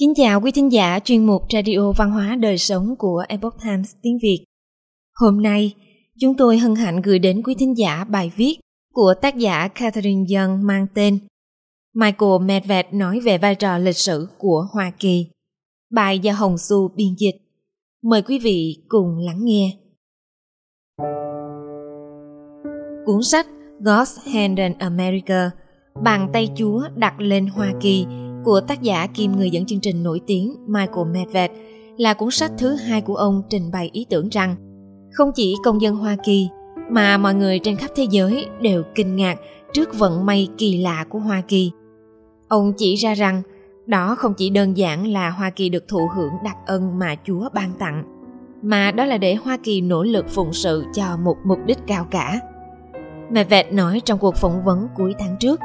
Kính chào quý thính giả chuyên mục Radio Văn hóa Đời Sống của Epoch Times tiếng Việt. Hôm nay, chúng tôi hân hạnh gửi đến quý thính giả bài viết của tác giả Catherine Young mang tên Michael Medved nói về vai trò lịch sử của Hoa Kỳ. Bài do Hồng Xu biên dịch. Mời quý vị cùng lắng nghe. Cuốn sách God's Hand in America Bàn tay Chúa đặt lên Hoa Kỳ của tác giả kim người dẫn chương trình nổi tiếng Michael Medved là cuốn sách thứ hai của ông trình bày ý tưởng rằng không chỉ công dân Hoa Kỳ mà mọi người trên khắp thế giới đều kinh ngạc trước vận may kỳ lạ của Hoa Kỳ. Ông chỉ ra rằng đó không chỉ đơn giản là Hoa Kỳ được thụ hưởng đặc ân mà Chúa ban tặng, mà đó là để Hoa Kỳ nỗ lực phụng sự cho một mục đích cao cả. Medved nói trong cuộc phỏng vấn cuối tháng trước,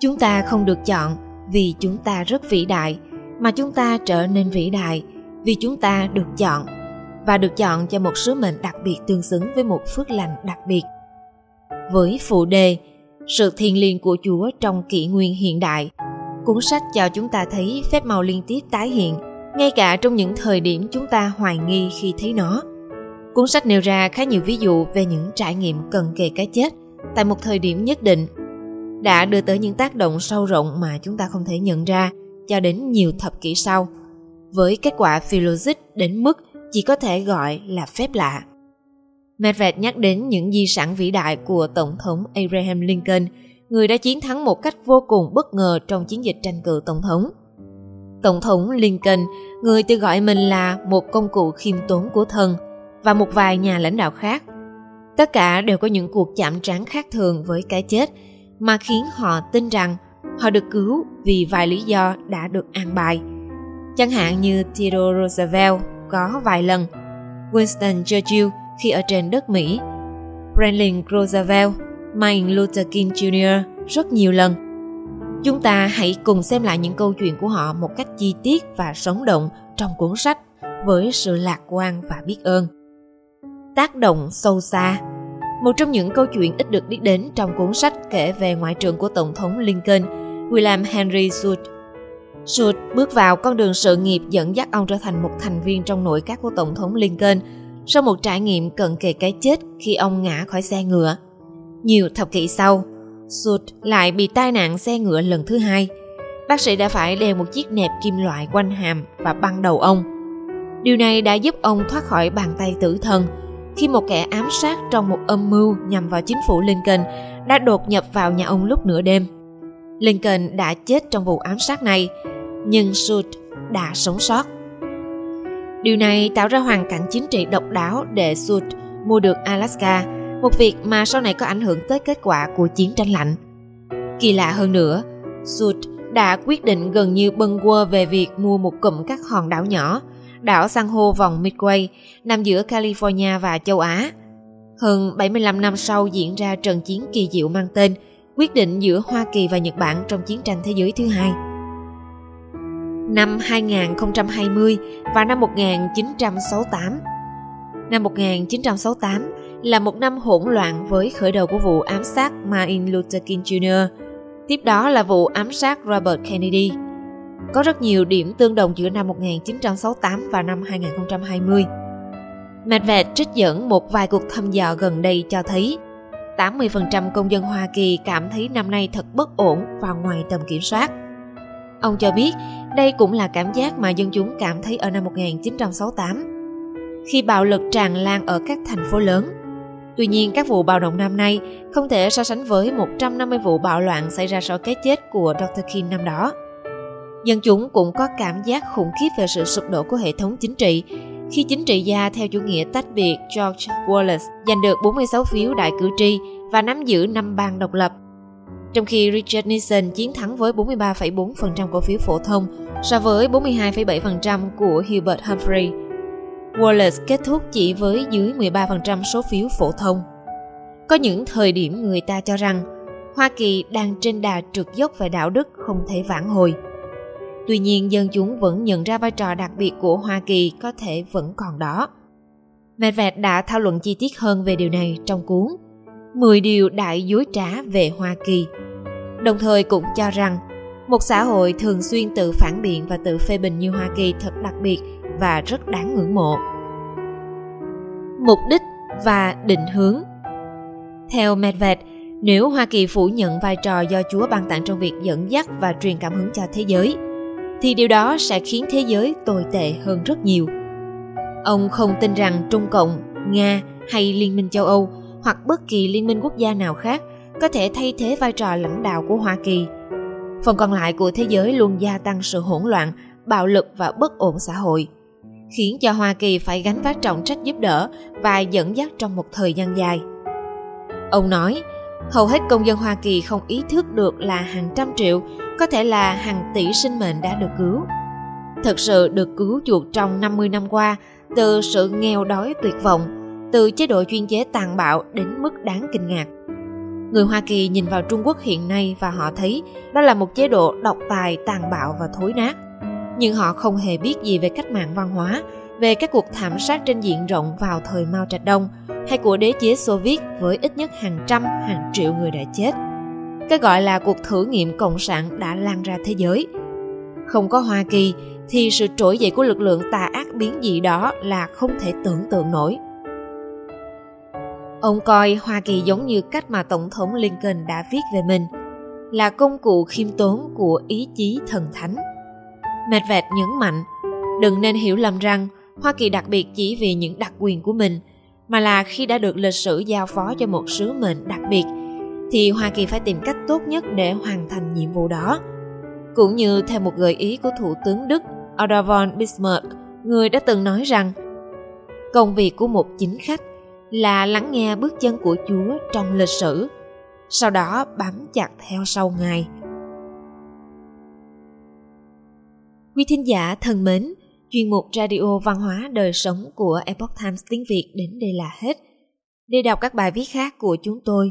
Chúng ta không được chọn vì chúng ta rất vĩ đại, mà chúng ta trở nên vĩ đại vì chúng ta được chọn và được chọn cho một sứ mệnh đặc biệt tương xứng với một phước lành đặc biệt. Với phụ đề, sự thiêng liêng của chúa trong kỷ nguyên hiện đại, cuốn sách cho chúng ta thấy phép màu liên tiếp tái hiện, ngay cả trong những thời điểm chúng ta hoài nghi khi thấy nó. Cuốn sách nêu ra khá nhiều ví dụ về những trải nghiệm cần kề cái chết. Tại một thời điểm nhất định đã đưa tới những tác động sâu rộng mà chúng ta không thể nhận ra cho đến nhiều thập kỷ sau, với kết quả phi logic đến mức chỉ có thể gọi là phép lạ. Medved nhắc đến những di sản vĩ đại của Tổng thống Abraham Lincoln, người đã chiến thắng một cách vô cùng bất ngờ trong chiến dịch tranh cử Tổng thống. Tổng thống Lincoln, người tự gọi mình là một công cụ khiêm tốn của thần, và một vài nhà lãnh đạo khác. Tất cả đều có những cuộc chạm trán khác thường với cái chết mà khiến họ tin rằng họ được cứu vì vài lý do đã được an bài. Chẳng hạn như Theodore Roosevelt có vài lần, Winston Churchill khi ở trên đất Mỹ, Franklin Roosevelt, Martin Luther King Jr. rất nhiều lần. Chúng ta hãy cùng xem lại những câu chuyện của họ một cách chi tiết và sống động trong cuốn sách với sự lạc quan và biết ơn. Tác động sâu xa một trong những câu chuyện ít được biết đến trong cuốn sách kể về ngoại trưởng của Tổng thống Lincoln, William Henry Seward. Seward bước vào con đường sự nghiệp dẫn dắt ông trở thành một thành viên trong nội các của Tổng thống Lincoln sau một trải nghiệm cận kề cái chết khi ông ngã khỏi xe ngựa. Nhiều thập kỷ sau, Seward lại bị tai nạn xe ngựa lần thứ hai. Bác sĩ đã phải đeo một chiếc nẹp kim loại quanh hàm và băng đầu ông. Điều này đã giúp ông thoát khỏi bàn tay tử thần – khi một kẻ ám sát trong một âm mưu nhằm vào chính phủ Lincoln đã đột nhập vào nhà ông lúc nửa đêm. Lincoln đã chết trong vụ ám sát này, nhưng Sud đã sống sót. Điều này tạo ra hoàn cảnh chính trị độc đáo để Sud mua được Alaska, một việc mà sau này có ảnh hưởng tới kết quả của chiến tranh lạnh. Kỳ lạ hơn nữa, Sud đã quyết định gần như bâng quơ về việc mua một cụm các hòn đảo nhỏ đảo san hô vòng Midway, nằm giữa California và châu Á. Hơn 75 năm sau diễn ra trận chiến kỳ diệu mang tên quyết định giữa Hoa Kỳ và Nhật Bản trong chiến tranh thế giới thứ hai. Năm 2020 và năm 1968 Năm 1968 là một năm hỗn loạn với khởi đầu của vụ ám sát Martin Luther King Jr. Tiếp đó là vụ ám sát Robert Kennedy có rất nhiều điểm tương đồng giữa năm 1968 và năm 2020. Medved trích dẫn một vài cuộc thăm dò gần đây cho thấy 80% công dân Hoa Kỳ cảm thấy năm nay thật bất ổn và ngoài tầm kiểm soát. Ông cho biết đây cũng là cảm giác mà dân chúng cảm thấy ở năm 1968 khi bạo lực tràn lan ở các thành phố lớn. Tuy nhiên, các vụ bạo động năm nay không thể so sánh với 150 vụ bạo loạn xảy ra sau cái chết của Dr. King năm đó. Dân chúng cũng có cảm giác khủng khiếp về sự sụp đổ của hệ thống chính trị khi chính trị gia theo chủ nghĩa tách biệt George Wallace giành được 46 phiếu đại cử tri và nắm giữ năm bang độc lập. Trong khi Richard Nixon chiến thắng với 43,4% cổ phiếu phổ thông so với 42,7% của Hubert Humphrey. Wallace kết thúc chỉ với dưới 13% số phiếu phổ thông. Có những thời điểm người ta cho rằng Hoa Kỳ đang trên đà trượt dốc về đạo đức không thể vãn hồi – Tuy nhiên dân chúng vẫn nhận ra vai trò đặc biệt của Hoa Kỳ có thể vẫn còn đó. Medved đã thảo luận chi tiết hơn về điều này trong cuốn 10 điều đại dối trá về Hoa Kỳ. Đồng thời cũng cho rằng một xã hội thường xuyên tự phản biện và tự phê bình như Hoa Kỳ thật đặc biệt và rất đáng ngưỡng mộ. Mục đích và định hướng Theo Medved, nếu Hoa Kỳ phủ nhận vai trò do Chúa ban tặng trong việc dẫn dắt và truyền cảm hứng cho thế giới, thì điều đó sẽ khiến thế giới tồi tệ hơn rất nhiều. Ông không tin rằng Trung Cộng, Nga hay Liên minh châu Âu hoặc bất kỳ liên minh quốc gia nào khác có thể thay thế vai trò lãnh đạo của Hoa Kỳ. Phần còn lại của thế giới luôn gia tăng sự hỗn loạn, bạo lực và bất ổn xã hội, khiến cho Hoa Kỳ phải gánh vác trọng trách giúp đỡ và dẫn dắt trong một thời gian dài. Ông nói, hầu hết công dân Hoa Kỳ không ý thức được là hàng trăm triệu, có thể là hàng tỷ sinh mệnh đã được cứu. Thật sự được cứu chuộc trong 50 năm qua từ sự nghèo đói tuyệt vọng, từ chế độ chuyên chế tàn bạo đến mức đáng kinh ngạc. Người Hoa Kỳ nhìn vào Trung Quốc hiện nay và họ thấy đó là một chế độ độc tài, tàn bạo và thối nát. Nhưng họ không hề biết gì về cách mạng văn hóa, về các cuộc thảm sát trên diện rộng vào thời Mao Trạch Đông hay của đế chế Xô Viết với ít nhất hàng trăm, hàng triệu người đã chết. Cái gọi là cuộc thử nghiệm cộng sản đã lan ra thế giới. Không có Hoa Kỳ thì sự trỗi dậy của lực lượng tà ác biến dị đó là không thể tưởng tượng nổi. Ông coi Hoa Kỳ giống như cách mà Tổng thống Lincoln đã viết về mình, là công cụ khiêm tốn của ý chí thần thánh. Medved nhấn mạnh, đừng nên hiểu lầm rằng Hoa Kỳ đặc biệt chỉ vì những đặc quyền của mình, mà là khi đã được lịch sử giao phó cho một sứ mệnh đặc biệt, thì Hoa Kỳ phải tìm cách tốt nhất để hoàn thành nhiệm vụ đó. Cũng như theo một gợi ý của Thủ tướng Đức Otto von Bismarck, người đã từng nói rằng công việc của một chính khách là lắng nghe bước chân của Chúa trong lịch sử, sau đó bám chặt theo sau Ngài. Quý thính giả thân mến, chuyên mục Radio Văn hóa Đời Sống của Epoch Times tiếng Việt đến đây là hết. Để đọc các bài viết khác của chúng tôi,